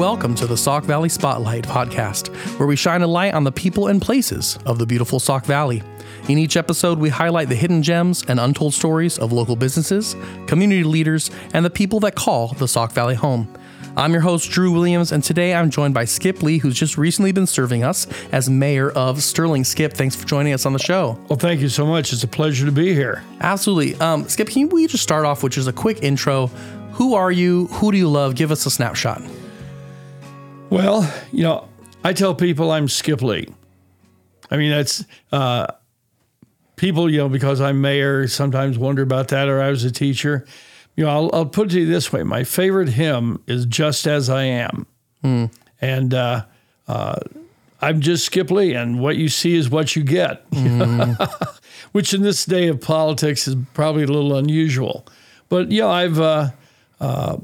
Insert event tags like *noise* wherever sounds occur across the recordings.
welcome to the Sauk Valley Spotlight podcast, where we shine a light on the people and places of the beautiful Sauk Valley. In each episode, we highlight the hidden gems and untold stories of local businesses, community leaders, and the people that call the Sauk Valley home. I'm your host, Drew Williams, and today I'm joined by Skip Lee, who's just recently been serving us as mayor of Sterling. Skip, thanks for joining us on the show. Well, thank you so much. It's a pleasure to be here. Absolutely. Um, Skip, can we just start off with just a quick intro? Who are you? Who do you love? Give us a snapshot. Well, you know, I tell people I'm Skip Lee. I mean, that's uh, people, you know, because I'm mayor, sometimes wonder about that, or I was a teacher. You know, I'll, I'll put it to you this way: my favorite hymn is "Just as I Am," and uh, uh, I'm just Skip Lee, and what you see is what you get, *laughs* which in this day of politics is probably a little unusual. But you know, I've uh, uh,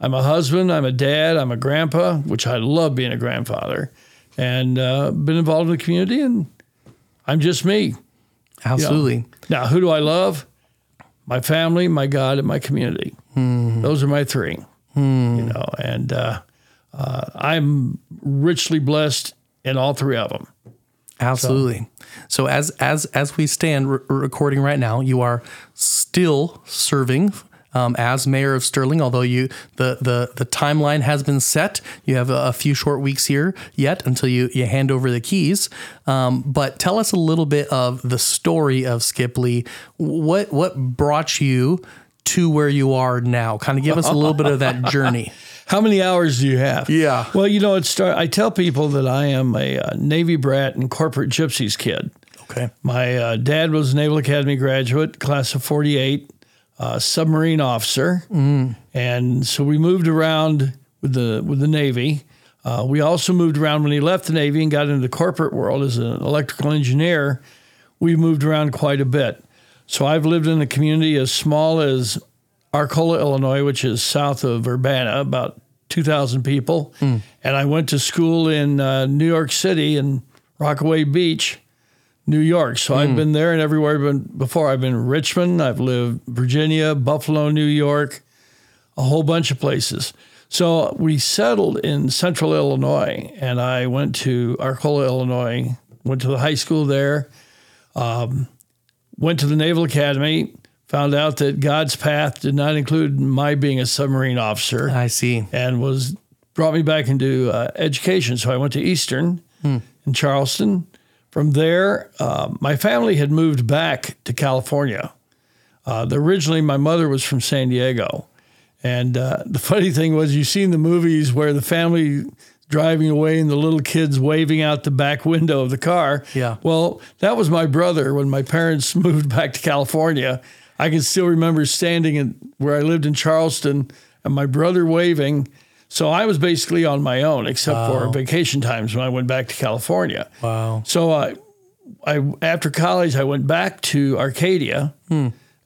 I'm a husband, I'm a dad, I'm a grandpa, which I love being a grandfather, and uh, been involved in the community, and I'm just me. Absolutely. Now, who do I love? My family, my God, and my community. Those are my three. You know, and uh, uh, I'm richly blessed in all three of them. Absolutely. So, as as as we stand re- recording right now, you are still serving um, as mayor of Sterling. Although you the the the timeline has been set, you have a, a few short weeks here yet until you you hand over the keys. Um, but tell us a little bit of the story of Skip Lee. What what brought you to where you are now? Kind of give us a little bit of that *laughs* journey. How many hours do you have? Yeah. Well, you know, it start, I tell people that I am a, uh Navy brat and corporate gypsies kid. Okay. My uh, dad was a Naval Academy graduate, class of 48, uh, submarine officer. And so we moved around with the, with the Navy. Uh, we also moved around when he left the Navy and got into the corporate world as an electrical engineer. We moved around quite a bit. So I've lived in a community as small as Arcola, Illinois, which is south of Urbana, about 2,000 people. And I went to school in uh, New York City and Rockaway Beach, New York. So I've been there and everywhere I've been before. I've been in Richmond, I've lived Virginia, Buffalo, New York, a whole bunch of places. So we settled in central Illinois and I went to Arcola, Illinois, went to the high school there, um, went to the Naval Academy, found out that God's path did not include my being a submarine officer I see. and was brought me back into uh, education. So I went to Eastern in Charleston. From there, uh, my family had moved back to California. Uh, the- originally, my mother was from San Diego. And uh, *laughs* the funny thing was, you've seen the movies where the family driving away and the little kids waving out the back window of the car. Yeah. Well, that was my brother when my parents *laughs* moved back to California. I can still remember standing in where I lived in Charleston and my brother waving. So I was basically on my own, except for vacation times when I went back to California. Wow. So I, I after college, I went back to Arcadia,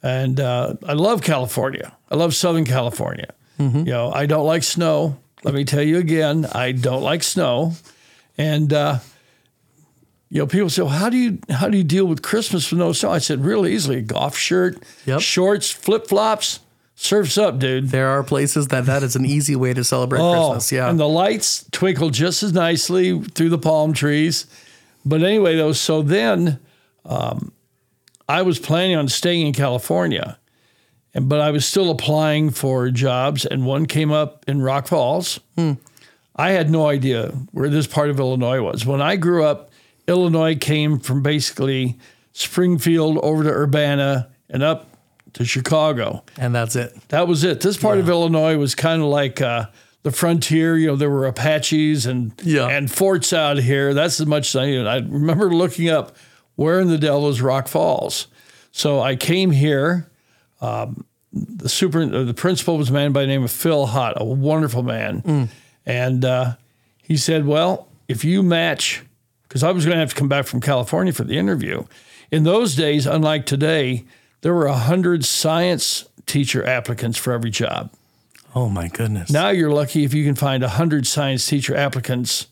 and uh, I love California. I love Southern California. You know, I don't like snow. Let me tell you again, I don't like snow, and uh, you know, people say, well, "How do you how do you deal with Christmas with no snow?" I said, "Real easily: a golf shirt, Yep. shorts, flip flops, surfs up, dude." There are places that that is an easy way to celebrate Christmas. Yeah. Oh, And the lights twinkle just as nicely through the palm trees. But anyway, though, so then um, I was planning on staying in California, and but I was still applying for jobs, and one came up in Rock Falls. I had no idea where this part of Illinois was. When I grew up, Illinois came from basically Springfield over to Urbana and up to Chicago and that's it. that was it. This part of Illinois was kind of like uh, the frontier. You know, there were Apaches and Yeah. and forts out here. That's as much as I knew. I remember looking up where in the devil is Rock Falls. So I came here. Um, the super, uh, the principal was a man by the name of Phil Hott, a wonderful man, and uh, he said, "Well, if you match, because I was going to have to come back from California for the interview. In those days, unlike today, there were a hundred science teacher applicants for every job. Oh my goodness. Now you're lucky if you can find a hundred science teacher applicants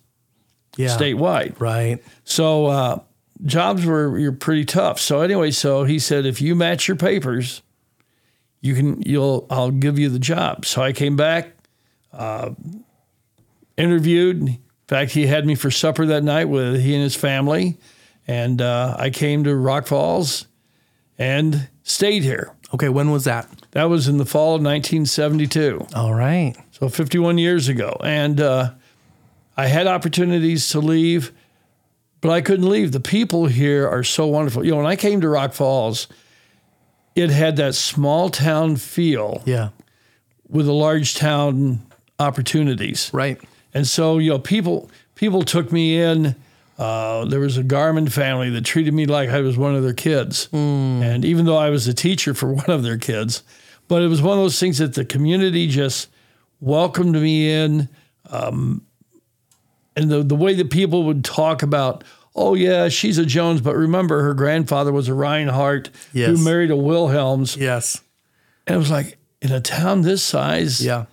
yeah. statewide. Right. So uh, jobs were you're pretty tough. So anyway, so he said if you match your papers, you can you'll I'll give you the job. So I came back, uh, interviewed. In fact, he had me for supper that night with he and his family, and uh, I came to Rock Falls and stayed here. Okay, when was that? That was in the fall of 1972, All right. so 51 years ago. And uh, I had opportunities to leave, but I couldn't leave. The people here are so wonderful. You know, when I came to Rock Falls, it had that small town feel Yeah. with the large town opportunities. Right. And so, you know, people people took me in. Uh, there was a Garmin family that treated me like I was one of their kids. And even though I was a teacher for *laughs* one of their kids, but it was one of those things that the community just welcomed me in. Um, and the, the way that people would talk about, oh, yeah, she's a Jones, but remember her grandfather was a Reinhardt Yes. who married a Wilhelms. Yes. And it was like, in a town this size, Yeah.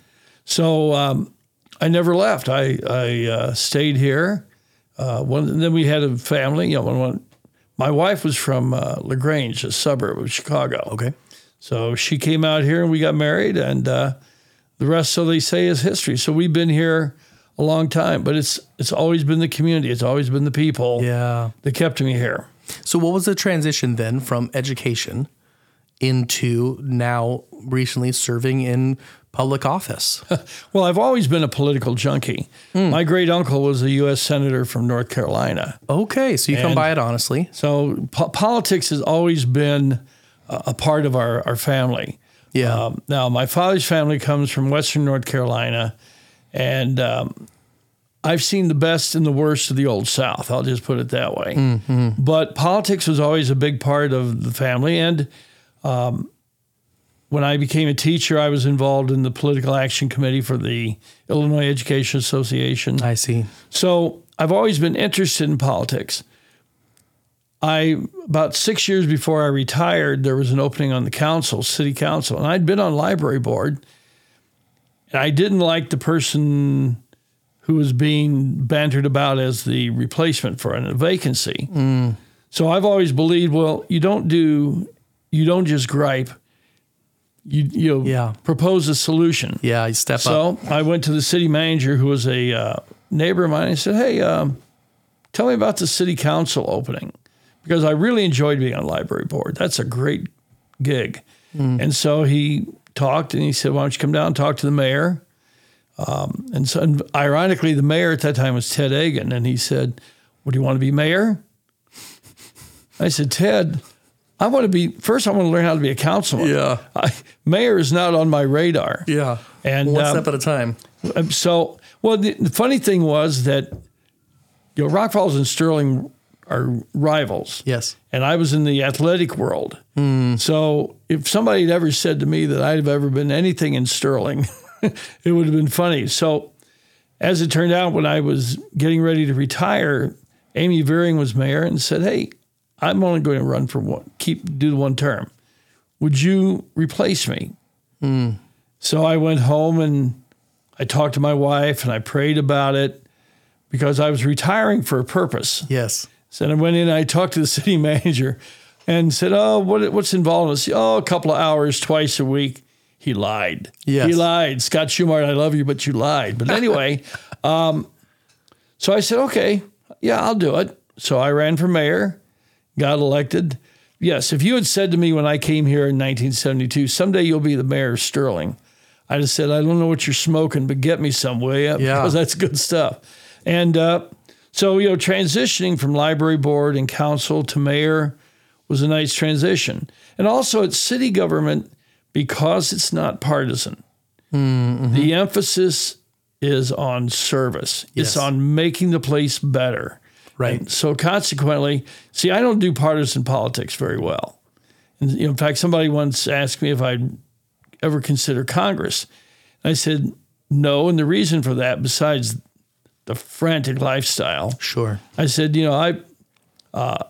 so um, I never left. I I uh, stayed here. Uh, one, and then we had a family. You know, when, when my wife was from uh, Lagrange, a suburb of Chicago. Okay. So she came out here and we got married, and uh, the rest, so they say, is history. So we've been here a long time, but it's it's always been the community. It's always been the people Yeah. that kept me here. So, what was the transition then from education into now recently serving in public office? *laughs* Well, I've always been a political junkie. My great uncle was a U.S. senator from North Carolina. okay, so you come by it honestly. So po- politics has always been a, a part of our, our family. Yeah. Um, now, my father's family comes from Western North Carolina, and um, I've seen the best and the worst of the Old South. I'll just put it that way. But politics was always a big part of the family. And um, when I became a teacher, I was involved in the political action committee for the Illinois Education Association. I see. So I've always been interested in politics. I about six years before I retired, there was an opening on the council, city council, and I'd been on library board. And I didn't like the person who was being bantered about as the replacement for a vacancy. Mm. So I've always believed, well, you don't do, you don't just gripe. You you Yeah. propose a solution. Yeah, you step up. So I went to the city manager, who was a uh, neighbor of mine, and said, "Hey, um, tell me about the city council opening, because I really enjoyed being on library board. That's a great gig." And so he talked, and he said, "Why don't you come down and talk to the mayor?" Um, and so, and ironically, the mayor at that time was Ted Egan, and he said, "What do you want to be mayor?" I said, "Ted." I want to be first. I want to learn how to be a councilman. Yeah. I, mayor is not on my radar. yeah. And one um, step at a time. um, So, well, the, the funny thing was that you know Rock Falls and Sterling are rivals. Yes. And I was in the athletic world. So if somebody had ever said to me that I'd have ever been anything in Sterling, *laughs* it would have been funny. So as it turned out, when I was getting ready to retire, Amy Veering was mayor and said, Hey, I'm only going to run for one, keep do the one term. Would you replace me? So I went home and I talked to my wife and I prayed about it because I was retiring for a purpose. Yes. So I went in and I talked to the *laughs* city manager and said, Oh, what, what's involved in this? Oh, a couple of hours twice a week. He lied. Yes. He lied. Scott Schumacher, I love you, but you lied. But anyway, *laughs* um, so I said, Okay, yeah, I'll do it. So I ran for mayor, got elected. Yes, if you had said to me when I came here in 1972, someday you'll be the mayor of Sterling, I'd have said, I don't know what you're smoking, but get me some, will you? Yeah. Because *laughs* that's good stuff. And uh, so, you know, transitioning from library board and council to mayor was a nice transition. And also it's city government, because it's not partisan, the emphasis is on service. Yes. It's on making the place better. Right. So consequently, see, I don't do partisan politics very well. And you know, in fact, somebody once asked me if I'd ever consider Congress. I said no, and the reason for that, besides the frantic lifestyle, Sure. I said, you know, I, uh,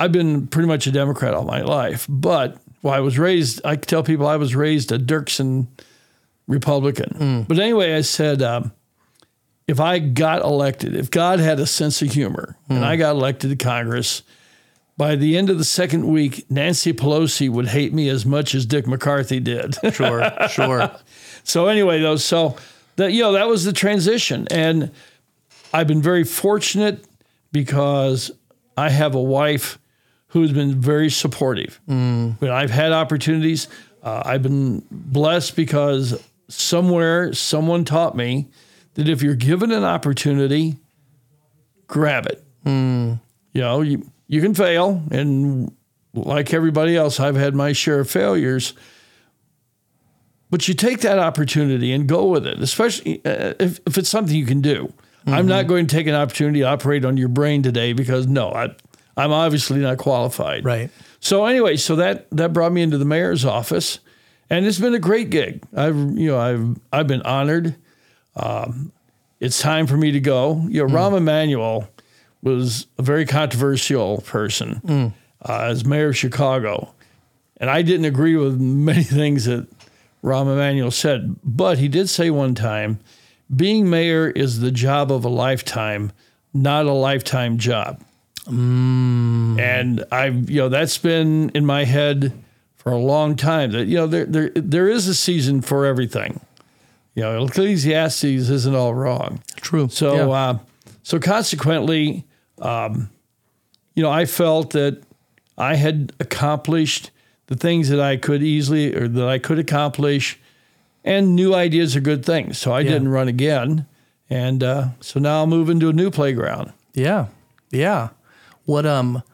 I've been pretty much a Democrat all my life, but well, I was raised. I tell people I was raised a Dirksen Republican. But anyway, I said, um, if I got elected, if God had a sense of humor, and I got elected to Congress, by the end of the second week, Nancy Pelosi would hate me as much as Dick McCarthy did. *laughs* Sure. Sure. So anyway, though, so that you know that was the transition, and I've been very fortunate because I have a wife who's been very supportive. Mm. When I've had opportunities, uh, I've been blessed because somewhere someone taught me that if you're given an opportunity, grab it. Mm. You know, you you can fail, and like everybody else, I've had my share of failures. But you take that opportunity and go with it, especially uh, if, if it's something you can do. Mm-hmm. I'm not going to take an opportunity to operate on your brain today because no, I, I'm obviously not qualified. Right. So anyway, so that that brought me into the mayor's office, and it's been a great gig. I've you know I've I've been honored. Um, it's time for me to go. You know, mm. Rahm Emanuel was a very controversial person mm. uh, as mayor of Chicago, and I didn't agree with many *laughs* things that Rahm Emanuel said, but he did say one time, being mayor is the job of a lifetime, not a lifetime job. Mm. And I've, you know, that's been in my head for a long time that, you know, there, there, there is a season for everything. You know, Ecclesiastes isn't all wrong. True. So, yeah. uh, so consequently, um, you know, I felt that I had accomplished the things that I could easily or that I could accomplish, and new ideas are good things. So I yeah. didn't run again, and uh, so now I'll move into a new playground. Yeah, yeah. What um,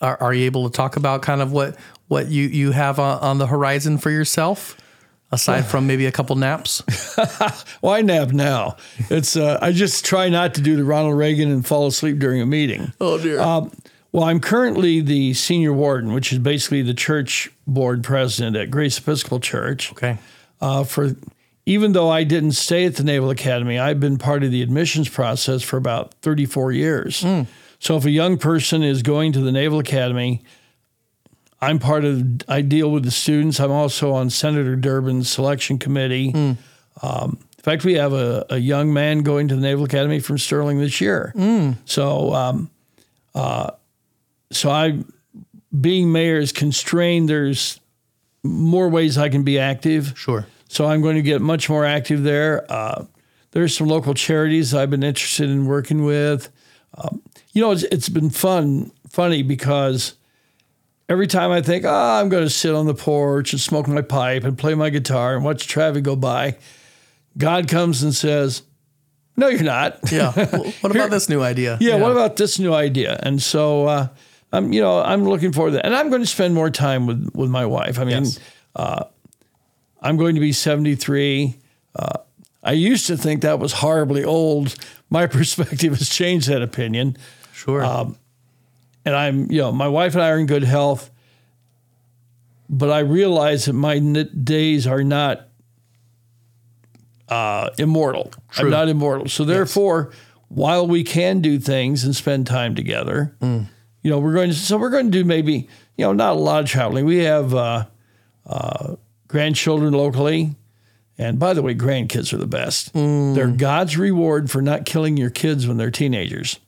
are, are you able to talk about kind of what what you you have on, on the horizon for yourself? Aside from maybe a couple naps? *laughs* well, I nap now. It's uh, I just try not to do the Ronald Reagan and fall asleep during a meeting. Oh dear. Um, well, I'm currently the senior warden, which is basically the church board president at Grace Episcopal Church. Okay. Uh, for even though I didn't stay at the Naval Academy, I've been part of the admissions process for about 34 years. Mm. So if a young person is going to the Naval Academy, I'm part of. I deal with the students. I'm also on Senator Durbin's selection committee. Mm. Um, in fact, we have a, a, young man going to the Naval Academy from Sterling this year. Mm. So um, uh, so I, being mayor is constrained. There's more ways I can be active. Sure. So I'm going to get much more active there. Uh, there's some local charities I've been interested in working with. Um, you know, it's, it's been fun, funny because every time I think, oh, I'm going to sit on the porch and smoke my pipe and play my guitar and watch traffic go by, God comes and says, no, you're not. Yeah. *laughs* what about this new idea? Yeah, yeah, What about this new idea? And so, uh, I'm, you know, I'm looking forward to that. And I'm going to spend more time with, with my wife. I mean, yes. uh, I'm going to be 73. Uh, I used to think that was horribly old. My *laughs* perspective has changed that opinion. Sure. Um, and I'm, you know, my wife and I are in good health, but I realize that my days are not uh, immortal. True. I'm not immortal. So therefore, yes. while we can do things and spend time together, mm you know, we're going to, so we're going to do maybe, you know, not a lot of traveling. We have uh, uh, grandchildren locally. And by the way, grandkids are the best. Mm. They're God's reward for not killing your kids when they're teenagers.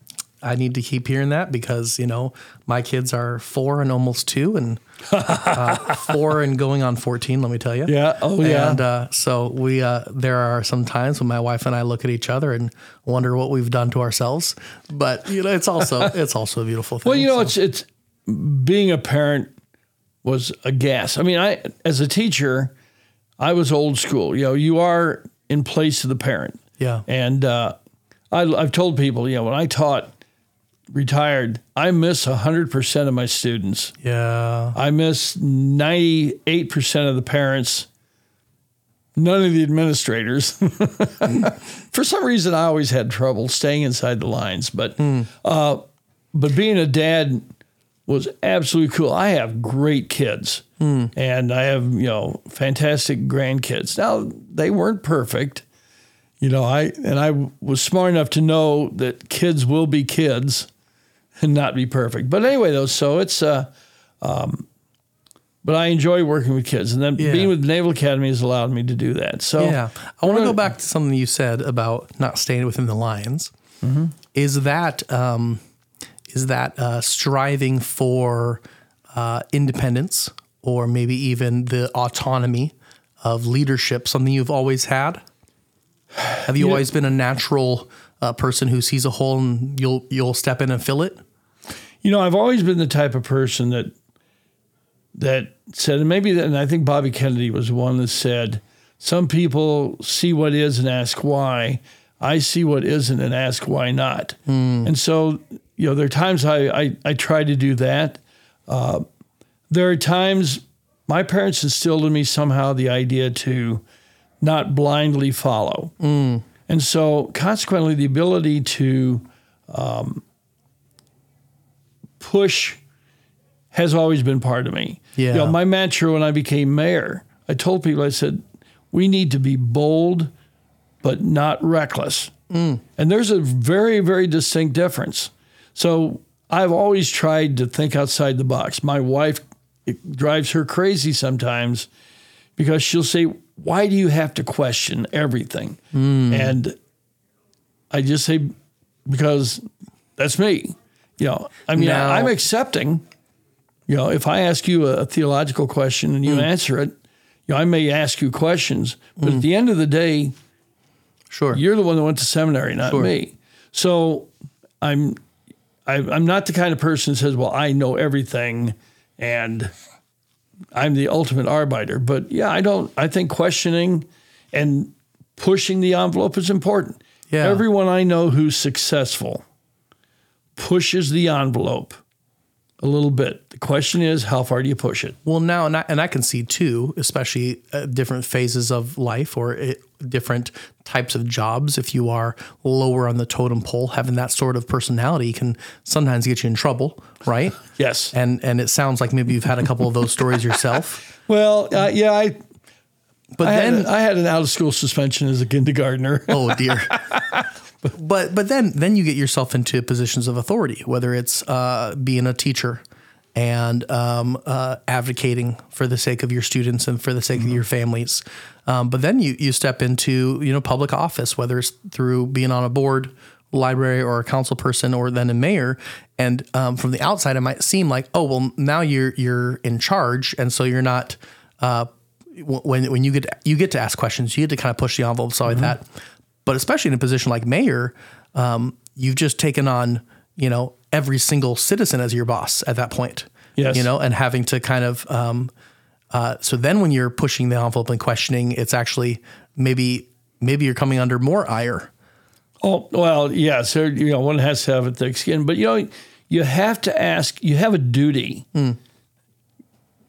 I need to keep hearing that because you know my kids are four and almost two, and *laughs* uh, four and going on fourteen. Let me tell you. Yeah. Oh yeah. And uh, so we uh, there are some times when my wife and I look at each other and wonder what we've done to ourselves. But you know, it's also *laughs* it's also a beautiful thing. Well, you know, so. it's it's being a parent was a gas. I mean, I as a teacher, I was old school. You know, you are in place of the parent. Yeah. And uh, I, I've told people, you know, when I taught retired, I miss 100% of my students. Yeah. I miss 98% of the parents, none of the administrators. *laughs* For some reason, I always had trouble staying inside the lines. But, mm. uh, but being a dad was absolutely cool. I have great kids mm. and I have, you know, fantastic grandkids. Now, they weren't perfect. You know, I and I was smart enough to know that kids will be kids and *laughs* not be perfect. But anyway, though, so it's uh, um, but I enjoy working with kids, and then yeah. being with the Naval Academy has allowed me to do that. So yeah, I want to go back to something you said about not staying within the lines. Mm-hmm. Is that um, is that uh, striving for uh, independence, or maybe even the autonomy of leadership, something you've always had? Have you always been a natural uh, person who sees a hole and you'll you'll step in and fill it? You know, I've always been the type of person that that said, and maybe, that, and I think Bobby Kennedy was one that said, some people see what is and ask why. I see what isn't and ask why not. Hmm. And so, you know, there are times I I, I try to do that. Uh, there are times my parents instilled in me somehow the idea to not blindly follow. Hmm. And so, consequently, the ability to um, push has always been part of me. Yeah. You know, my mantra when I became mayor, I told people, I said, we need to be bold, but not reckless. And there's a very, very distinct difference. So I've always tried to think outside the box. My wife, it drives her crazy sometimes because she'll say, Why do you have to question everything? Hmm. And I just say, Because that's me. You know, I mean, Now- I, I'm accepting. You know, if I ask you a, theological question and you hmm. answer it, you know, I may ask you questions, but at hmm. the end of the day, Sure. you're the one that went to seminary, not Sure. me. So I'm I, I'm not the kind of person that says, "Well, I know everything," and I'm the ultimate arbiter. But yeah, I don't. I think questioning and pushing the envelope is important. Yeah. Everyone I know who's successful pushes the envelope a little bit. The question is, how far do you push it? Well, now, and I, and I can see too, especially uh, different phases of life or it, different types of jobs. If you are lower on the totem pole, having that sort of personality can sometimes get you in trouble, right? *laughs* Yes. And and it sounds like maybe you've had a couple of those stories yourself. *laughs* Well, uh, yeah, I But I then, had, I had an out of school suspension as a kindergartner. oh dear. *laughs* but but then then you get yourself into positions of authority, whether it's uh, being a teacher and um, uh, advocating for the sake of your students and for the sake of your families. Um, but then you you step into you know public office, whether it's through being on a board, library, or a council person, or then a mayor. And um, from the outside, it might seem like, oh well, now you're you're in charge, and so you're not. Uh, when when you get you get to ask questions, you get to kind of push the envelope, stuff like that. But especially in a position like mayor, um, you've just taken on you know every single citizen as your boss at that point. Yes. you know, and having to kind of um, uh, so then when you're pushing the envelope and questioning, it's actually maybe maybe you're coming under more ire. Oh well, yes. There, you know, one has to have a thick skin, but you know, you have to ask. You have a duty.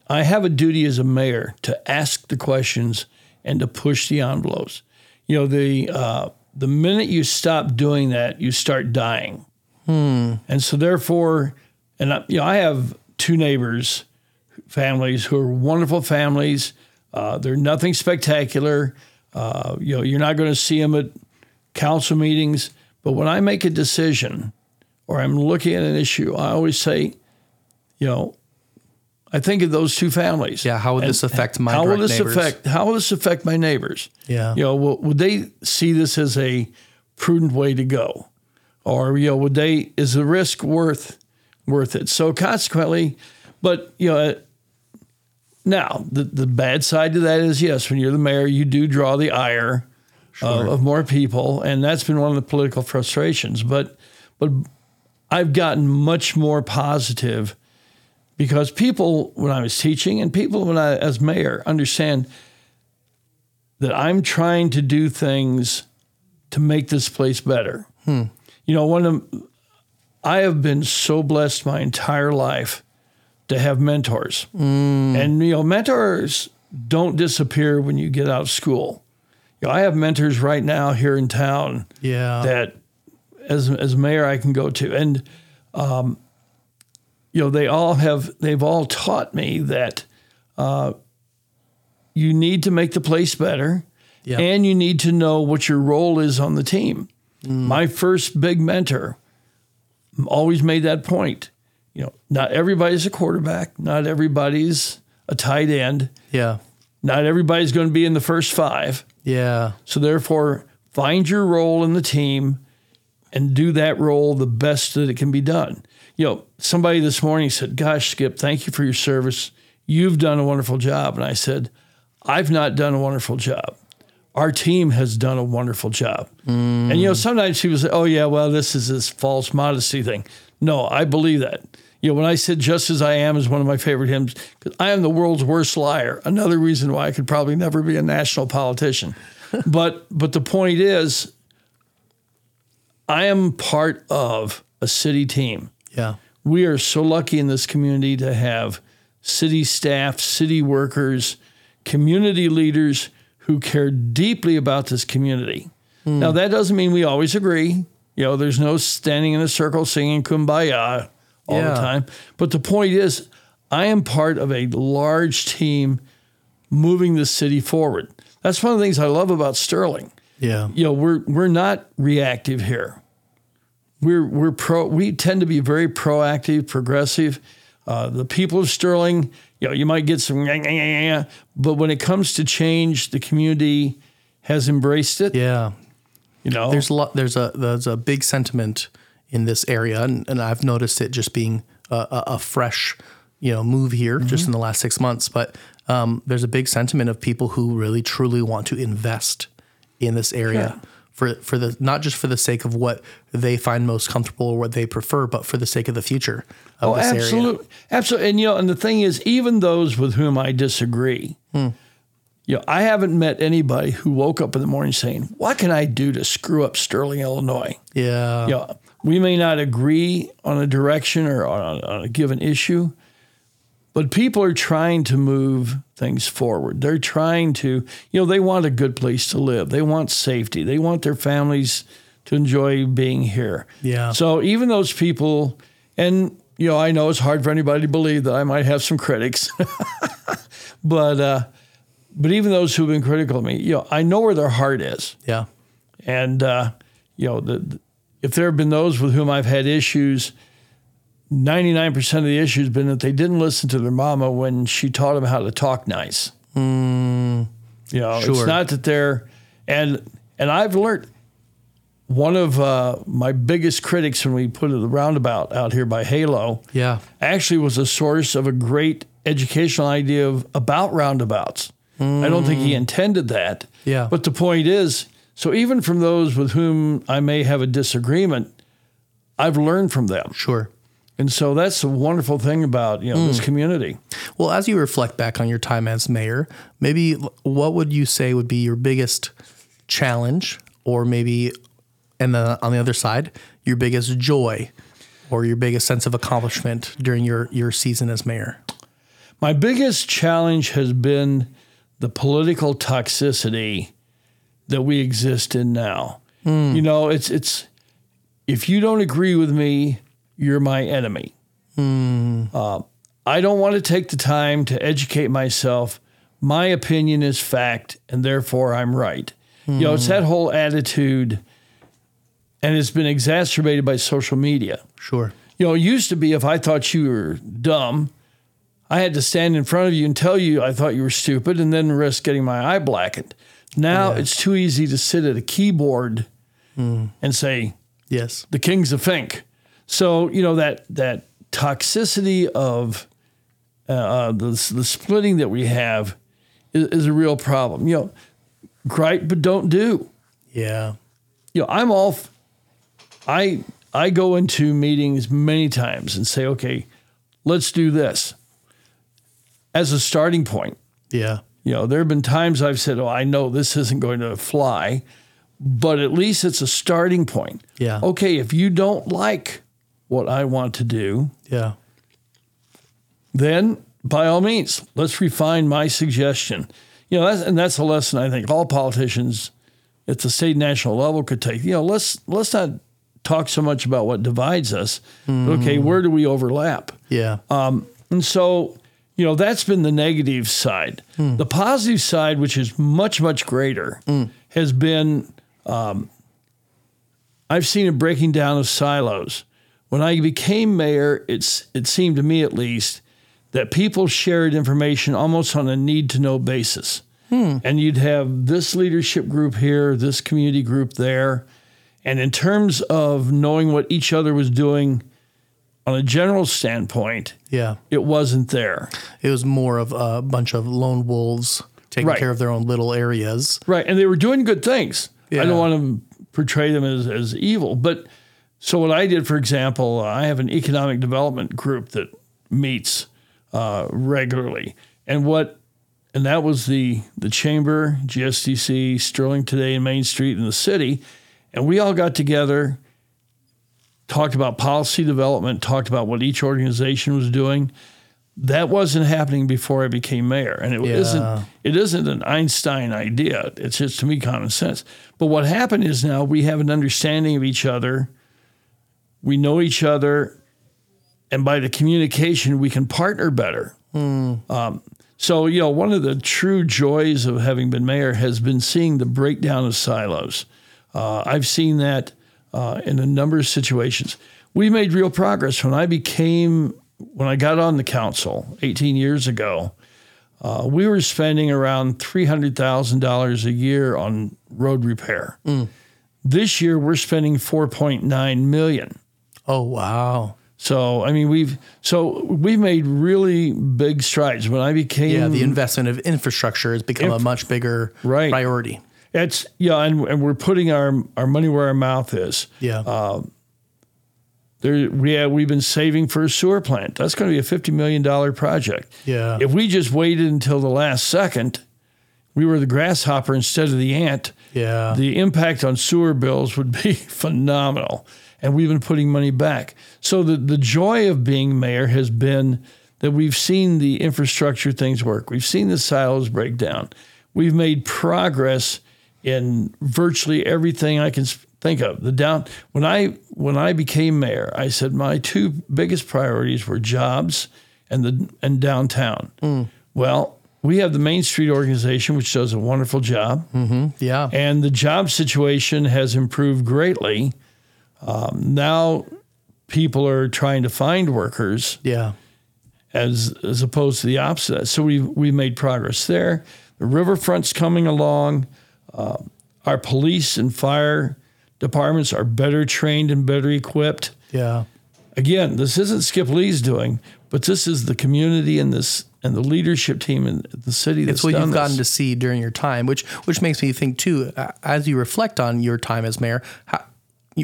I have a duty as a mayor to ask the questions and to push the envelopes. You know, the uh, the minute you stop doing that, you start dying. And so, therefore, and I, you know, I have two neighbors, families who are wonderful families. Uh, they're nothing spectacular. Uh, you know, you're not going to see them at council meetings. But when I make a decision or I'm looking at an issue, I always say, you know, I think of those two families. Yeah, how would this affect my how will this neighbors? affect how will this affect my neighbors? Yeah. You know, will, would they see this as a prudent way to go? Or, you know, would they is the risk worth worth it? So consequently, but you know, now the, the bad side to that is yes, when you're the mayor, you do draw the ire of, of more people, and that's been one of the political frustrations. But but I've gotten much more positive because people when I was teaching and people when I as mayor understand that I'm trying to do things to make this place better. You know, one of I have been so blessed my entire life to have mentors. And you know, mentors don't disappear when you get out of school. You know, I have mentors right now here in town Yeah. that as as mayor I can go to, and um, you know they all have they've all taught me that uh, you need to make the place better, Yeah. and you need to know what your role is on the team. My first big mentor always made that point. You know, not everybody's a quarterback, not everybody's a tight end, yeah. not everybody's going to be in the first five. Yeah. So therefore, find your role in the team and do that role the best that it can be done. You know, somebody this morning said, "Gosh, Skip, thank you for your service. You've done a wonderful job." And I said, "I've not done a wonderful job. our team has done a wonderful job. Mm. And you know, sometimes people say, "Oh yeah, well, this is this false modesty thing." No, I believe that. You know, when I said "Just as I am" is one of my favorite hymns because I am the world's worst liar. Another reason why I could probably never be a national politician. *laughs* but but the point is, I am part of a city team. Yeah. We are so lucky in this community to have city staff, city workers, community leaders who care deeply about this community. Hmm. Now, that doesn't mean we always agree. You know, there's no standing in a circle singing kumbaya all Yeah. the time. But the point is, I am part of a large team moving the city forward. That's one of the things I love about Sterling Yeah. you know we're we're not reactive here. We're we're pro. We tend to be very proactive, progressive. Uh, the people of Sterling, you know, you might get some, but when it comes to change, the community has embraced it. Yeah. You know, There's a lot. There's a there's a big sentiment in this area, and, and I've noticed it just being a, a, a fresh, you know, move here Mm-hmm. just in the last six months. But um, there's a big sentiment of people who really truly want to invest in this area Yeah. For for the not just for the sake of what they find most comfortable or what they prefer, but for the sake of the future of oh, this area. absolutely, absolutely. And you know, and the thing is, even those with whom I disagree, Hmm. you know, I haven't met anybody who woke up in the morning saying, "What can I do to screw up Sterling, Illinois?" Yeah. you know, we may not agree on a direction or on on a given issue, but people are trying to move things forward. They're trying to, you know, they want a good place to live. They want safety. They want their families to enjoy being here. Yeah. So even those people, and you know, I know it's hard for anybody to believe that I might have some critics, *laughs* but uh, but even those who've been critical of me, you know, I know where their heart is. Yeah. And uh, you know, the, the- if there have been those with whom I've had issues, ninety nine percent of the issues been that they didn't listen to their mama when she taught them how to talk nice. you know, sure. it's not that they're and and I've learned one of uh, my biggest critics when we put the roundabout out here by Halo Yeah. actually was a source of a great educational idea of, about roundabouts. I don't think he intended that. Yeah. But the point is, so even from those with whom I may have a disagreement, I've learned from them. Sure. And so that's the wonderful thing about, you know, this hmm. community. Well, as you reflect back on your time as mayor, maybe what would you say would be your biggest challenge, or maybe, and then on the other side, your biggest joy, or your biggest sense of accomplishment during your your season as mayor? My biggest challenge has been the political toxicity that we exist in now. Hmm. You know, it's it's if you don't agree with me, you're my enemy. Hmm. Uh, I don't want to take the time to educate myself. My opinion is fact, and therefore I'm right. You know, it's hmm. that whole attitude, and it's been exacerbated by social media. Sure. You know, it used to be if I thought you were dumb, I had to stand in front of you and tell you I thought you were stupid and then risk getting my eye blackened. Now it's too easy to sit at a keyboard hmm. and say, Yes. the king's a fink. So, you know, that that toxicity of uh, uh, the, the splitting that we have is, is a real problem. You know, gripe, but don't do Yeah. you know, I'm all. f- I I go into meetings many times and say, okay, let's do this as a starting point. Yeah. You know, there have been times I've said, oh, I know this isn't going to fly, but at least it's a starting point. Yeah. Okay, if you don't like what I want to do, Yeah. then by all means, let's refine my suggestion. You know, that's, and that's a lesson I think all politicians at the state and national level could take. You know, let's let's not talk so much about what divides us. but Okay, hmm. where do we overlap? Yeah. Um, and so, you know, that's been the negative side. Hmm. The positive side, which is much, much greater, hmm. has been um, I've seen a breaking down of silos. When I became mayor, it's it seemed to me at least that people shared information almost on a need to know basis. Hmm. And you'd have this leadership group here, this community group there. And in terms of knowing what each other was doing on a general standpoint, yeah. it wasn't there. It was more of a bunch of lone wolves taking Right. care of their own little areas. Right. And they were doing good things. I don't want to portray them as, as evil. But so what I did, for example, I have an economic development group that meets uh, regularly. And what and that was the the chamber, GSDC, Sterling Today, and Main Street in the city. And we all got together, talked about policy development, talked about what each organization was doing. That wasn't happening before I became mayor, and it Yeah. not It isn't an Einstein idea. It's just to me common sense. But what happened is now we have an understanding of each other. We know each other, and by the communication, we can partner better. Um, so, you know, one of the true joys of having been mayor has been seeing the breakdown of silos. Uh, I've seen that uh, in a number of situations. We made real progress when I became, when I got on the council 18 years ago. Uh, we were spending around $300,000 a year on road repair. This year, we're spending 4.9 million. Oh wow. So I mean we've so we've made really big strides when I became Yeah, the investment of infrastructure has become a much bigger Right. priority. it's yeah and, and we're putting our our money where our mouth is. Yeah. Uh, There we have, we've been saving for a sewer plant. That's going to be a fifty million dollar project. Yeah. If we just waited until the last second, we were the grasshopper instead of the ant. yeah. the impact on sewer bills would be *laughs* phenomenal. And we've been putting money back. So the, the joy of being mayor has been that we've seen the infrastructure things work. We've seen the silos break down. We've made progress in virtually everything I can think of. The down when I when I became mayor, I said my two biggest priorities were jobs and the and downtown. Mm. Well, we have the Main Street organization, which does a wonderful job mm-hmm. yeah. and the job situation has improved greatly. Um, now people are trying to find workers yeah. as as opposed to the opposite. So we we made progress there. The riverfront's coming along. Uh, our police and fire departments are better trained and better equipped. Yeah. Again, this isn't Skip Lee's doing, but this is the community and this and the leadership team in the city that's It's what you've this. gotten to see during your time, which which makes me think too. uh, As you reflect on your time as mayor, how,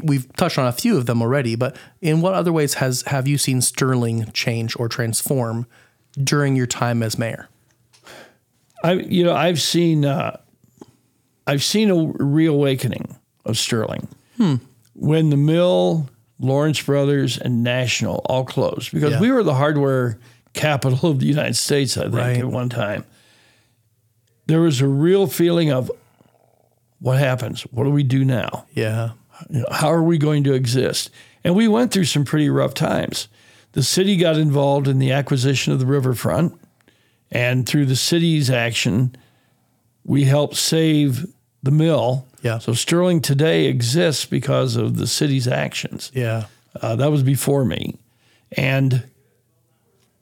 we've touched on a few of them already, but in what other ways has have you seen Sterling change or transform during your time as mayor? I you know I've seen uh, I've seen a reawakening of Sterling when the mill, Lawrence Brothers, and National all closed because Yeah. we were the hardware capital of the United States. I think Right. at one time there was a real feeling of what happens. What do we do now? Yeah. You know, how are we going to exist? And we went through some pretty rough times. The city got involved in the acquisition of the riverfront, and through the city's action, we helped save the mill. Yeah. So Sterling today exists because of the city's actions. Yeah. Uh, that was before me, and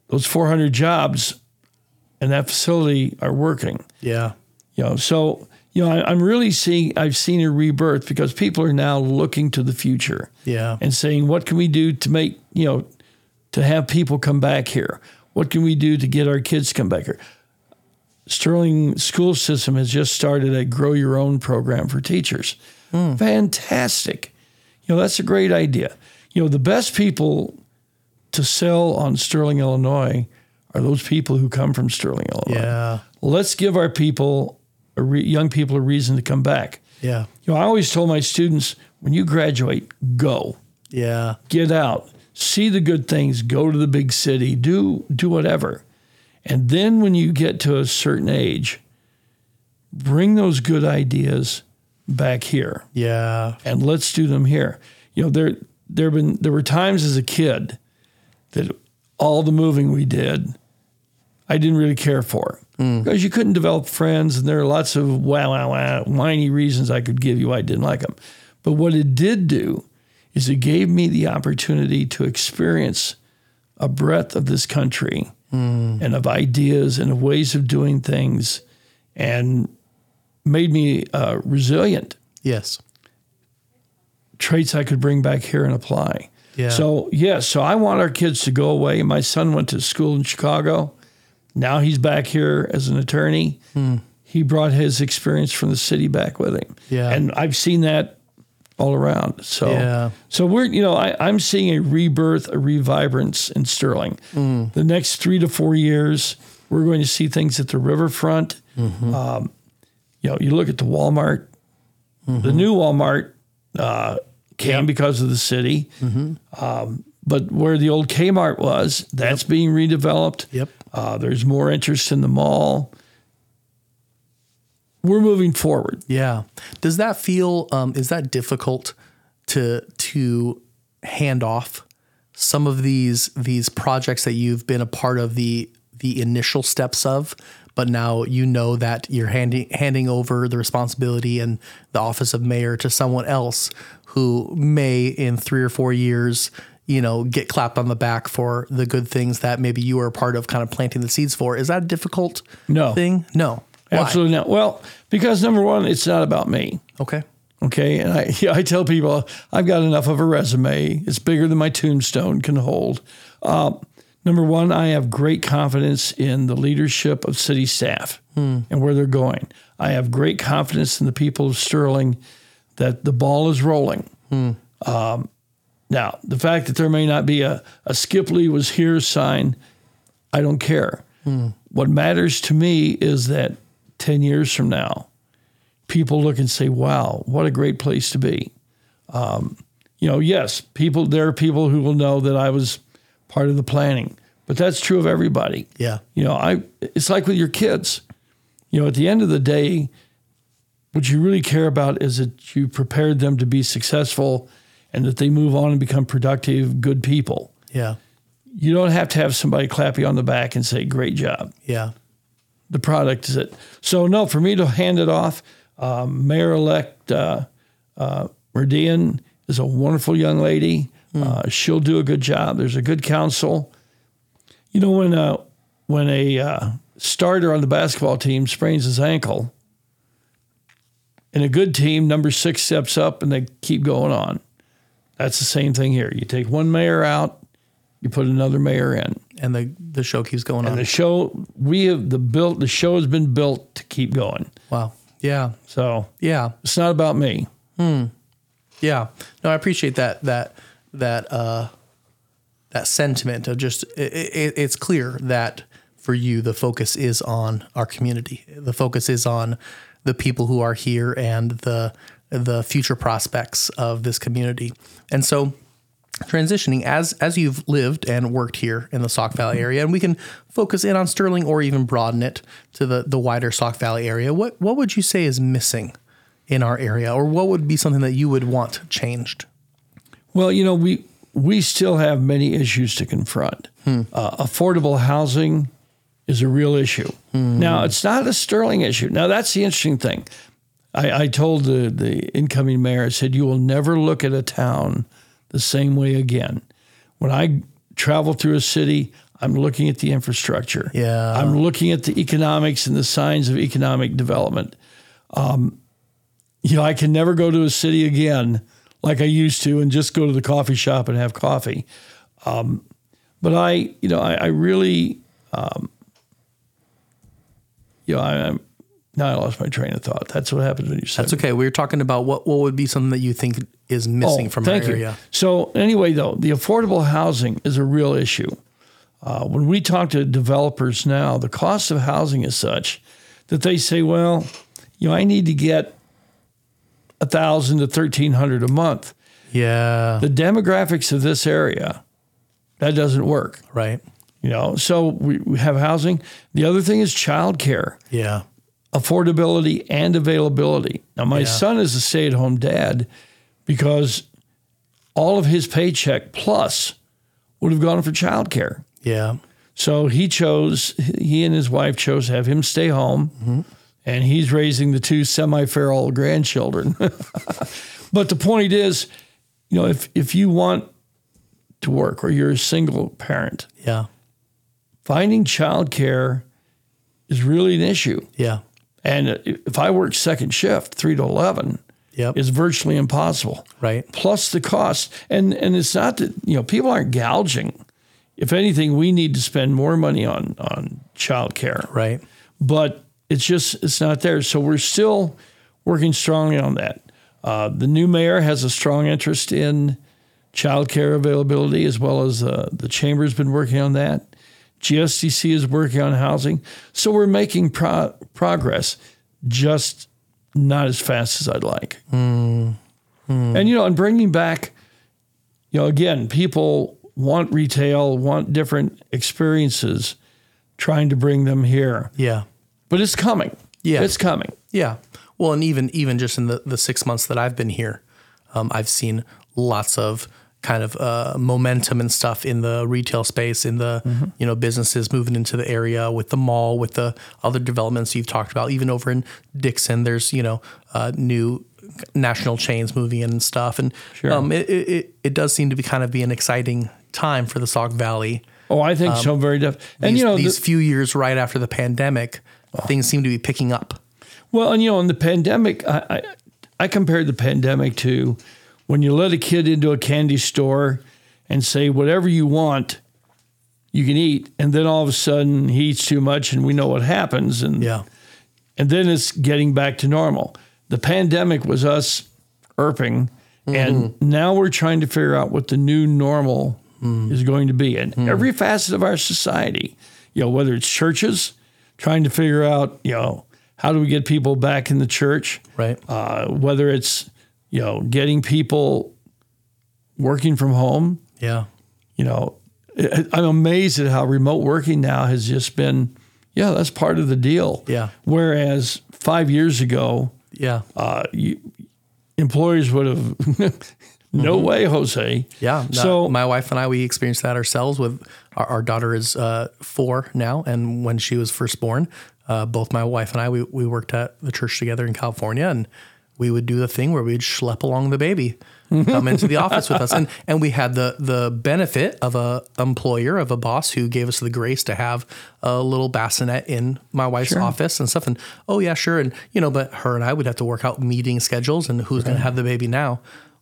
those 400 jobs in that facility are working. Yeah. You know, so you know, I, I'm really seeing. I've seen a rebirth because people are now looking to the future Yeah. and saying, "What can we do to make you know, to have people come back here? What can we do to get our kids to come back here?" Sterling School System has just started a Grow Your Own program for teachers. Hmm. Fantastic. You know, that's a great idea. You know, the best people to sell on Sterling, Illinois are those people who come from Sterling, Illinois Yeah. let's give our people, re- young people, a reason to come back. Yeah. You know, I always told my students, when you graduate, go, Yeah. get out, see the good things, go to the big city, do do whatever, and then when you get to a certain age, bring those good ideas back here Yeah. and let's do them here. You know, there there been there were times as a kid that all the moving we did, I didn't really care for because you couldn't develop friends, and there are lots of wow wow wow whiny reasons I could give you why I didn't like them. But what it did do is it gave me the opportunity to experience a breadth of this country and of ideas and of ways of doing things, and made me uh, resilient Yes. traits I could bring back here and apply. Yeah. So, yes, so I want our kids to go away. My son went to school in Chicago. Now he's back here as an attorney. he brought his experience from the city back with him. Yeah. And I've seen that all around. So, Yeah. so we're, you know, I, I'm seeing a rebirth, a revibrance in Sterling. Mm. The next three to four years, we're going to see things at the riverfront. Mm-hmm. Um, you know, you look at the Walmart, Mm-hmm. the new Walmart uh, came because of the city. Mm-hmm. Um, but where the old Kmart was, that's being redeveloped. Yep. Uh, there's more interest in the mall. We're moving forward. Yeah. Does that feel um, is that difficult to to hand off some of these these projects that you've been a part of the the initial steps of, but now you know that you're handing handing over the responsibility and the office of mayor to someone else who may in three or four years you know get clapped on the back for the good things that maybe you were a part of kind of planting the seeds for is that a difficult No. thing no Why? Absolutely not. Well, because number one, it's not about me. okay Okay. And I, *laughs* I tell people I've got enough of a resume. It's bigger than my tombstone can hold. Uh, number one, I have great confidence in the leadership of city staff and where they're going. I have great confidence in the people of Sterling that the ball is rolling. Um, now, the fact that there may not be a, a Skip Lee was here sign, I don't care. What matters to me is that 10 years from now, people look and say, wow, what a great place to be. Um, you know, yes, people, there are people who will know that I was part of the planning, but that's true of everybody. yeah You know, I, it's like with your kids. You know, at the end of the day, what you really care about is that you prepared them to be successful and that they move on and become productive, good people. yeah You don't have to have somebody clap you on the back and say, great job yeah the product is it. So no, for me to hand it off, um, Mayor-elect uh, uh, Merdian is a wonderful young lady. Uh, she'll do a good job. There's a good council. You know when uh, when a uh, starter on the basketball team sprains his ankle, in a good team, number six steps up and they keep going on. That's the same thing here. You take one mayor out, you put another mayor in. and the the show keeps going on. The show we have the built the show has been built to keep going. wow. Yeah. So Yeah. it's not about me. Hmm. Yeah. No, I appreciate that that that uh that sentiment of just it, it, it's clear that for you the focus is on our community. The focus is on the people who are here and the the future prospects of this community. And so transitioning as as you've lived and worked here in the Sauk Valley area, and we can focus in on Sterling or even broaden it to the the wider Sauk Valley area. What what would you say is missing in our area, or what would be something that you would want changed? Well, you know, we we still have many issues to confront. Uh, affordable housing is a real issue. Now, it's not a Sterling issue. Now, that's the interesting thing. I, I told the, the incoming mayor, I said, you will never look at a town the same way again. When I travel through a city, I'm looking at the infrastructure. Yeah. I'm looking at the economics and the signs of economic development. Um, you know, I can never go to a city again like I used to and just go to the coffee shop and have coffee. Um, but I, you know, I, I really, um, you know, I, I'm now I lost my train of thought. That's what happens when you said That's okay. We were talking about what what would be something that you think is missing from our Oh, thank you. area. So anyway, though, the affordable housing is a real issue. Uh, when we talk to developers now, the cost of housing is such that they say, "Well, you know, I need to get a thousand to thirteen hundred a month." Yeah. The demographics of this area, that doesn't work. right. You know, so we, we have housing. The other thing is childcare Yeah. Affordability and availability. Now, my Yeah. son is a stay at home dad because all of his paycheck plus would have gone for childcare. Yeah. So he chose, he and his wife chose to have him stay home, mm-hmm. and he's raising the two semi feral grandchildren. *laughs* but the point is, you know, if, if you want to work or you're a single parent, Yeah. finding childcare is really an issue. Yeah. And if I work second shift, three to 11, Yep. it's virtually impossible. right. Plus the cost. And, and it's not that, you know, people aren't gouging. If anything, we need to spend more money on, on childcare. Right. But it's just it's not there. So we're still working strongly on that. Uh, the new mayor has a strong interest in childcare availability, as well as uh, the chamber's been working on that. GSDC is working on housing, so we're making pro- progress, just not as fast as I'd like. And you know, and bringing back, you know, again, people want retail, want different experiences, trying to bring them here. Yeah. But it's coming. Yeah. It's coming. Yeah. Well, and even even just in the, the six months that I've been here, um, I've seen lots of kind of uh, momentum and stuff in the retail space, in the you know businesses moving into the area with the mall, with the other developments you've talked about. Even over in Dixon, there's you know uh, new national chains moving in and stuff, and Sure. um, it, it it- does seem to be kind of be an exciting time for the Sauk Valley. Oh, I think so. Very def- And These, you know, these the, few years right after the pandemic, things seem to be picking up. well, and you know, in the pandemic, I, I I compared the pandemic to when you let a kid into a candy store and say whatever you want, you can eat, and then all of a sudden he eats too much, and we know what happens, and Yeah. and then it's getting back to normal. The pandemic was us irping, and mm-hmm. now we're trying to figure out what the new normal mm. is going to be. And mm. every facet of our society, you know, whether it's churches, trying to figure out, you know, how do we get people back in the church, Right. uh, whether it's, you know, getting people working from home, Yeah. you know, I'm amazed at how remote working now has just been, yeah, that's part of the deal. Yeah. Whereas five years ago, Yeah. uh, you, employers would have, *laughs* no way, Jose. Yeah. no, So my wife and I, we experienced that ourselves with our, our daughter is uh, four now. And when she was first born, uh, both my wife and I, we, we worked at the church together in California and we would do the thing where we'd schlep along the baby, come into the office with us. And, *laughs* and we had the, the benefit of a employer, of a boss who gave us the grace to have a little bassinet in my wife's office and stuff. And, oh yeah, sure. And, you know, but her and I would have to work out meeting schedules and who's going to have the baby now.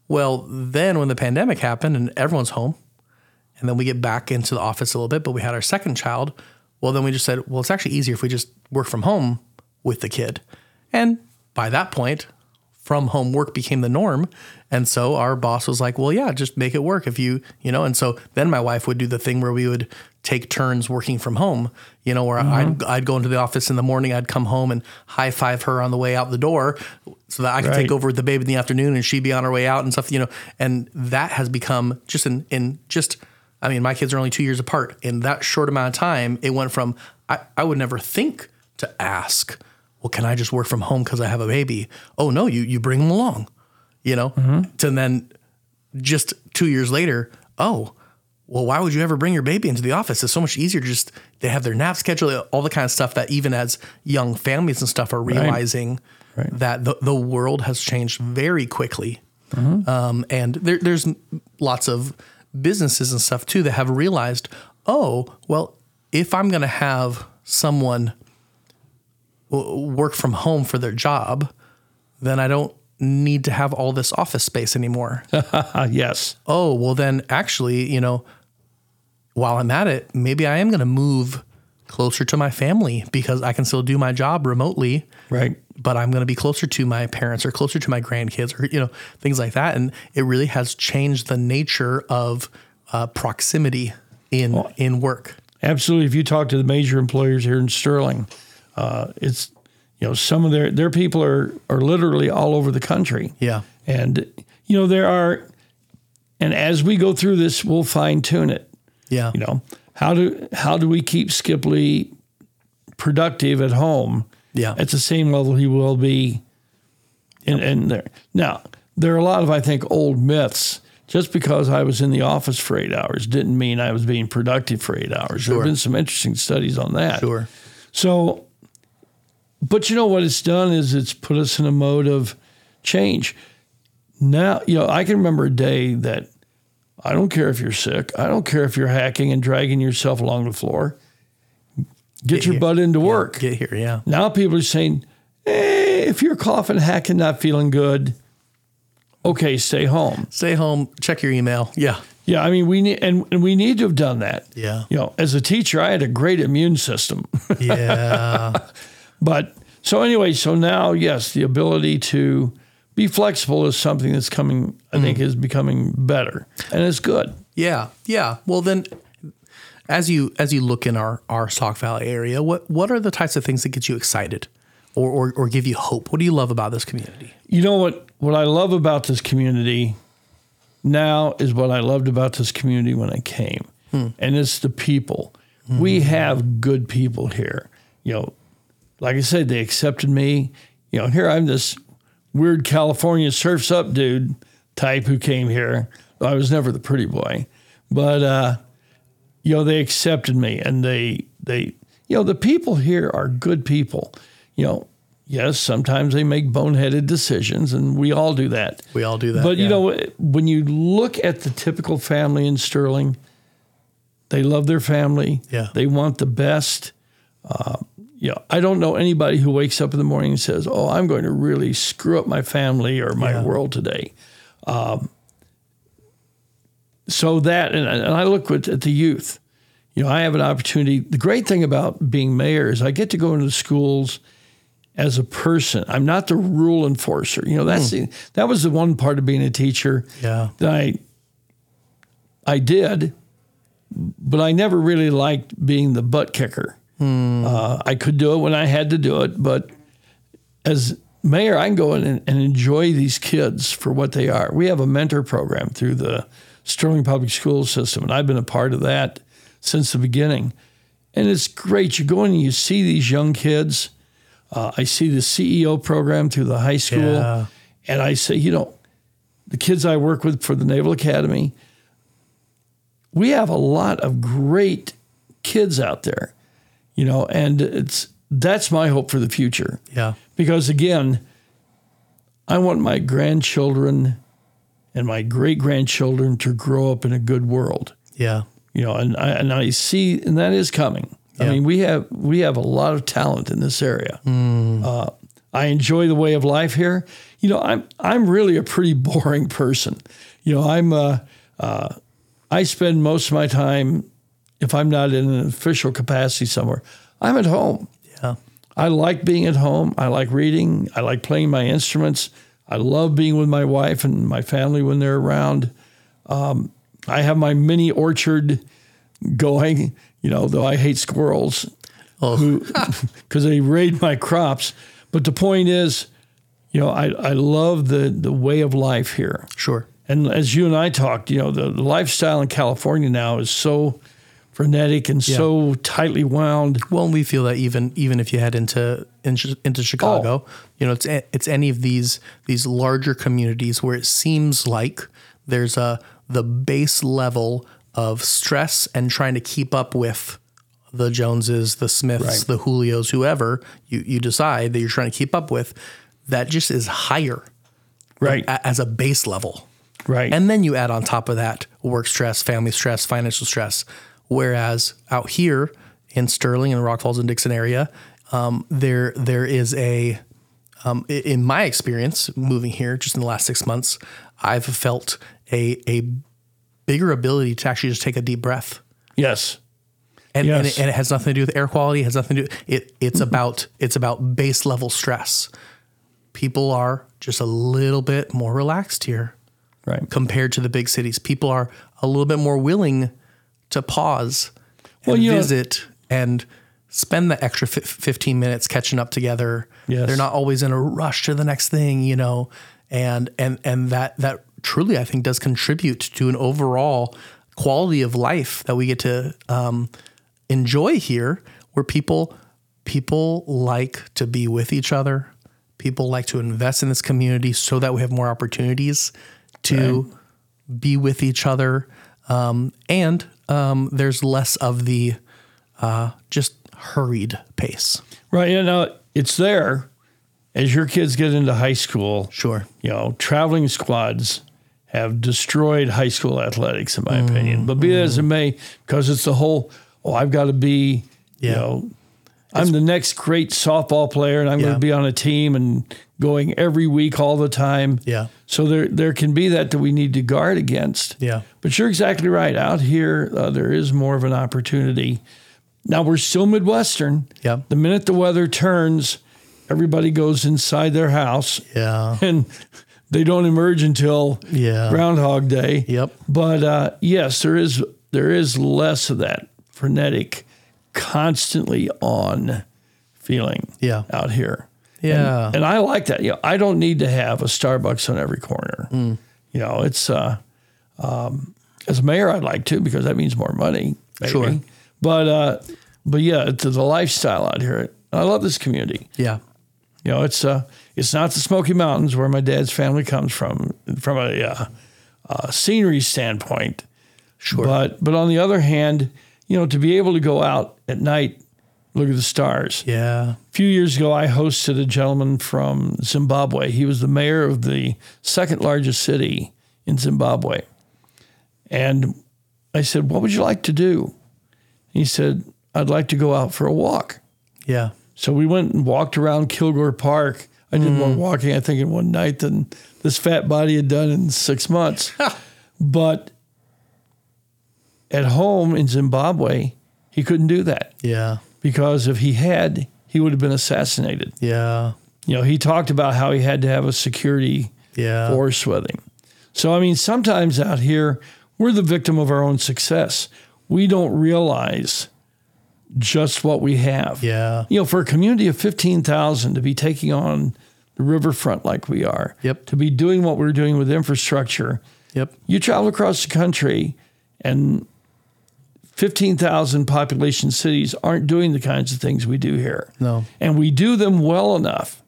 Well, then when the pandemic happened and everyone's home, and then we get back into the office a little bit, but we had our second child. Well, then we just said, well, it's actually easier if we just work from home with the kid. And by that point, from home work became the norm. And so our boss was like, well, yeah, just make it work if you, you know. And so then my wife would do the thing where we would take turns working from home, you know, where I'd, mm-hmm. I'd go into the office in the morning, I'd come home and high five her on the way out the door so that I could Right. take over with the baby in the afternoon and she'd be on her way out and stuff, you know. And that has become just in, in just, I mean, my kids are only two years apart. In that short amount of time, it went from, I, I would never think to ask, well, can I just work from home because I have a baby? Oh, no, you, you bring them along, you know, to then just two years later, oh, well, why would you ever bring your baby into the office? It's so much easier to just, they have their nap schedule, all the kind of stuff that even as young families and stuff are realizing that the, the world has changed very quickly. Um, and there, there's lots of businesses and stuff too that have realized, oh, well, if I'm going to have someone work from home for their job, then I don't need to have all this office space anymore. *laughs* Yes. oh, well, then actually, you know, while I'm at it, maybe I am going to move closer to my family because I can still do my job remotely Right. but I'm going to be closer to my parents or closer to my grandkids or you know things like that. And it really has changed the nature of uh, proximity in in work. Absolutely. If you talk to the major employers here in Sterling, uh, it's you know some of their their people are are literally all over the country. Yeah, And you know there are, and as we go through this, we'll fine tune it. yeah, You know how do how do we keep Skip Lee productive at home? Yeah. at the same level he will be in, in there. Now there are a lot of I think old myths. Just because I was in the office for eight hours didn't mean I was being productive for eight hours. There have been some interesting studies on that. sure. So, but you know what it's done is it's put us in a mode of change. Now, you know, I can remember a day that I don't care if you're sick. I don't care if you're hacking and dragging yourself along the floor. Get, your here. butt into work. Get here, yeah, Now people are saying, eh, if you're coughing, hacking, not feeling good, okay, stay home. stay home, check your email. Yeah, Yeah, I mean, we need and, and we need to have done that. Yeah. You know, as a teacher, I had a great immune system. yeah, *laughs* But so anyway, so now yes, the ability to be flexible is something that's coming. I mm-hmm. think is becoming better, and it's good. Yeah, yeah. Well, then, as you as you look in our our Sauk Valley area, what what are the types of things that get you excited, or or, or give you hope? What do you love about this community? You know what? What I love about this community now is what I loved about this community when I came, hmm. and it's the people. Hmm. We have good people here. You know, like I said, they accepted me. You know, here I'm this weird California surfs up dude type who came here. I was never the pretty boy, but uh, you know they accepted me, and they they you know the people here are good people. You know, yes, sometimes they make boneheaded decisions, and we all do that. We all do that. But you know, when you look at the typical family in Sterling, they love their family. Yeah. They want the best. Uh, you know, I don't know anybody who wakes up in the morning and says, "Oh, I'm going to really screw up my family or my Yeah. world today." Um, so that, and, and I look at, at the youth. You know, I have an opportunity. The great thing about being mayor is I get to go into the schools as a person. I'm not the rule enforcer. You know, that's the, that was the one part of being a teacher yeah, that I I did, but I never really liked being the butt kicker. Uh, I could do it when I had to do it, but as mayor, I can go in and, and enjoy these kids for what they are. We have a mentor program through the Sterling Public School System, and I've been a part of that since the beginning. And it's great. You go in and you see these young kids. Uh, I see the CEO program through the high school, Yeah. and I say, you know, the kids I work with for the Naval Academy, we have a lot of great kids out there, you know, and it's that's my hope for the future yeah, because again, I want my grandchildren and my great grandchildren to grow up in a good world, yeah, you know, and I, and I see, and that is coming. I mean, we have we have a lot of talent in this area. Uh, I enjoy the way of life here. You know, I'm I'm really a pretty boring person. You know, I'm uh, uh, I spend most of my time, if I'm not in an official capacity somewhere, I'm at home. yeah, I like being at home. I like reading. I like playing my instruments. I love being with my wife and my family when they're around. Um, I have my mini orchard going, you know, though I hate squirrels Oh, because *laughs* they raid my crops. But the point is, you know, I, I love the, the way of life here. sure. And as you and I talked, you know, the, the lifestyle in California now is so frenetic and so tightly wound. Well, we feel that even even if you head into in, into oh. Chicago, you know, it's it's any of these these larger communities where it seems like there's a the base level of stress and trying to keep up with the Joneses, the Smiths, Right. the Julios, whoever you you decide that you're trying to keep up with, that just is higher Right. a- as a base level. Right. And then you add on top of that work stress, family stress, financial stress. Whereas out here in Sterling and Rock Falls and Dixon area, um, there there is a, um, in my experience moving here just in the last six months, I've felt a a bigger ability to actually just take a deep breath. yes. And, and, it, and it has nothing to do with air quality. It has nothing to do. It it's about it's about base level stress. People are just a little bit more relaxed here Right. compared to the big cities. People are a little bit more willing to pause and Well, know- visit and spend the extra fif- 15 minutes catching up together. Yes. They're not always in a rush to the next thing, you know. And and and that that truly I think does contribute to an overall quality of life that we get to um, enjoy here where people people like to be with each other. People like to invest in this community so that we have more opportunities to be with each other. Um, and um, there's less of the uh, just hurried pace. Right. You know, it's there as your kids get into high school. Sure. You know, traveling squads have destroyed high school athletics, in my opinion. But be that as it may, because it's the whole, oh, I've got to be, you know, I'm the next great softball player and I'm going to be on a team and going every week all the time. Yeah. So there, there can be that that we need to guard against. Yeah. But you're exactly right. Out here, uh, there is more of an opportunity. Now we're still Midwestern. Yep. The minute the weather turns, everybody goes inside their house Yeah. and they don't emerge until Yeah. Groundhog Day. Yep. But uh, yes, there is there is less of that frenetic, constantly on feeling Yeah. out here. Yeah. And, and I like that. You know, I don't need to have a Starbucks on every corner. Mm. You know, it's uh, um, as mayor, I'd like to because that means more money. Maybe. Sure. But uh, but yeah, it's the lifestyle out here. I love this community. yeah. You know, it's uh, it's not the Smoky Mountains where my dad's family comes from, from a uh, uh, scenery standpoint. Sure. But but on the other hand, you know, to be able to go out at night, look at the stars. yeah. A few years ago, I hosted a gentleman from Zimbabwe. He was the mayor of the second largest city in Zimbabwe. And I said, What would you like to do? He said, I'd like to go out for a walk. Yeah. So we went and walked around Kilgore Park. I did more mm. walking, I think, in one night than this fat body had done in six months. *laughs* but at home in Zimbabwe, he couldn't do that Yeah. because if he had, he would have been assassinated. Yeah. You know, he talked about how he had to have a security Yeah. force with him. So, I mean, sometimes out here, we're the victim of our own success. We don't realize just what we have. Yeah. You know, for a community of 15,000 to be taking on the riverfront like we are, Yep. to be doing what we're doing with infrastructure, Yep. you travel across the country and 15,000 population cities aren't doing the kinds of things we do here. No. And we do them well enough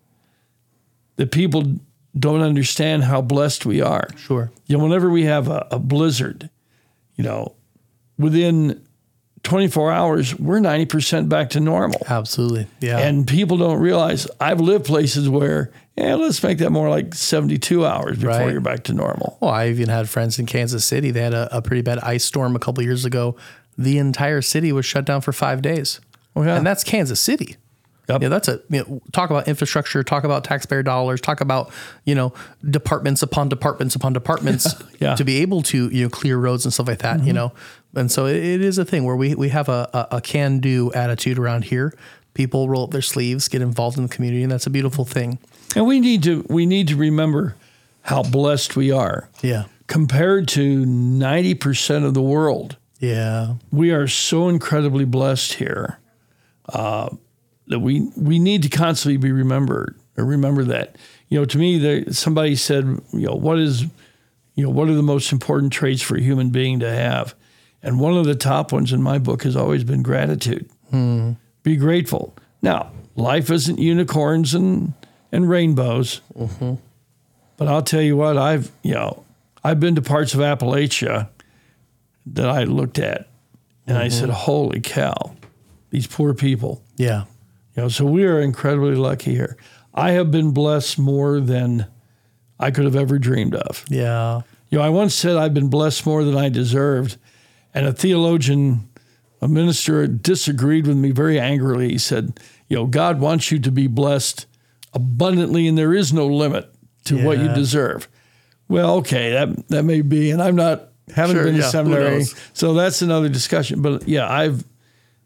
that people don't understand how blessed we are. Sure. You know, whenever we have a, a blizzard, you know, within 24 hours, we're 90% back to normal. Absolutely. Yeah. And people don't realize I've lived places where, yeah, let's make that more like 72 hours before Right. you're back to normal. well, I even had friends in Kansas City. They had a, a pretty bad ice storm a couple years ago. The entire city was shut down for five days. Oh, yeah. And that's Kansas City. Yep. Yeah, that's a you know, talk about infrastructure, talk about taxpayer dollars, talk about you know departments upon departments upon departments *laughs* Yeah. to be able to you know clear roads and stuff like that. You mm-hmm. know, and so it, it is a thing where we we have a, a, a can do attitude around here. People roll up their sleeves, get involved in the community, and that's a beautiful thing. And we need to we need to remember how blessed we are Yeah, compared to 90% of the world. Yeah, we are so incredibly blessed here uh, that we we need to constantly be remembered or remember that. You know, to me, there, somebody said, you know, what is, you know, what are the most important traits for a human being to have? And one of the top ones in my book has always been gratitude. Be grateful. Now, life isn't unicorns and and rainbows, but I'll tell you what, I've you know, I've been to parts of Appalachia that I looked at and I mm-hmm. said, Holy cow, these poor people. yeah, You know, so we are incredibly lucky here. I have been blessed more than I could have ever dreamed of. yeah, You know, I once said I've been blessed more than I deserved, and a theologian, a minister, disagreed with me very angrily. He said, "You know, God wants you to be blessed abundantly, and there is no limit to what you deserve." Well, okay, that that may be, and I'm not haven't Sure, been yeah, to seminary, so that's another discussion. But yeah, I've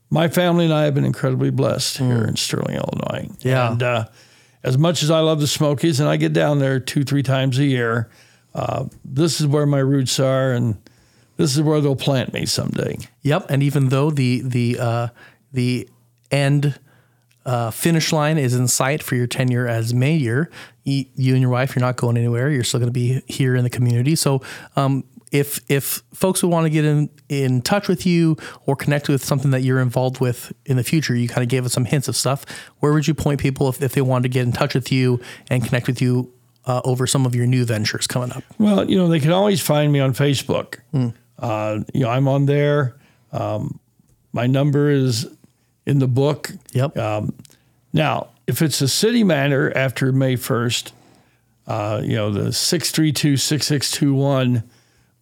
my family and I have been incredibly blessed here in Sterling, Illinois. Hmm. Yeah. and uh, as much as I love the Smokies, and I get down there two, three times a year, uh, this is where my roots are, and this is where they'll plant me someday. Yep, and even though the the uh, the end uh, finish line is in sight for your tenure as mayor, you, you and your wife, you're not going anywhere. You're still going to be here in the community. So, um, if if folks would want to get in in touch with you or connect with something that you're involved with in the future, you kind of gave us some hints of stuff. Where would you point people if, if they wanted to get in touch with you and connect with you uh, over some of your new ventures coming up? Well, you know, they can always find me on Facebook. Uh, you know, I'm on there. Um, my number is in the book. Yep. Now, if it's a city matter after May 1st, uh, you know, the 632 6621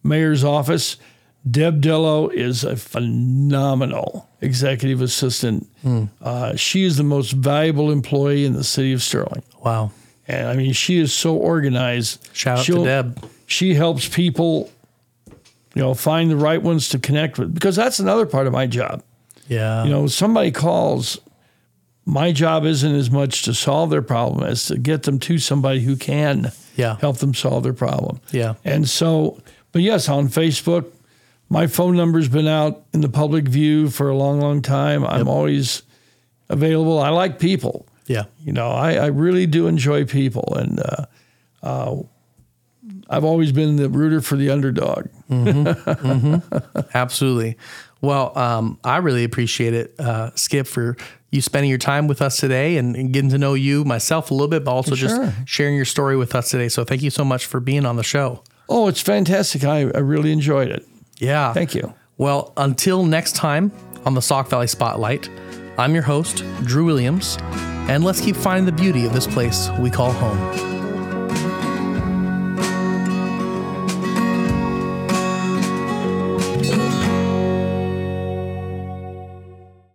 mayor's office, Deb Dello is a phenomenal executive assistant. Uh, she is the most valuable employee in the city of Sterling. wow. And I mean, she is so organized. Shout out She'll- to Deb. She helps people, you know, find the right ones to connect with because that's another part of my job. Yeah. You know, somebody calls, my job isn't as much to solve their problem as to get them to somebody who can Yeah. help them solve their problem. Yeah. And so, but yes, on Facebook, my phone number's been out in the public view for a long, long time. I'm always available. I like people. Yeah. You know, I, I really do enjoy people, and uh, uh, I've always been the rooter for the underdog. *laughs* Absolutely. Well, um, I really appreciate it, uh, Skip, for you spending your time with us today and, and getting to know you myself a little bit, but also Sure. just sharing your story with us today. So thank you so much for being on the show. Oh, it's fantastic. I, I really enjoyed it. Yeah. Thank you. Well, until next time on the Sauk Valley Spotlight, I'm your host, Drew Williams, and let's keep finding the beauty of this place we call home.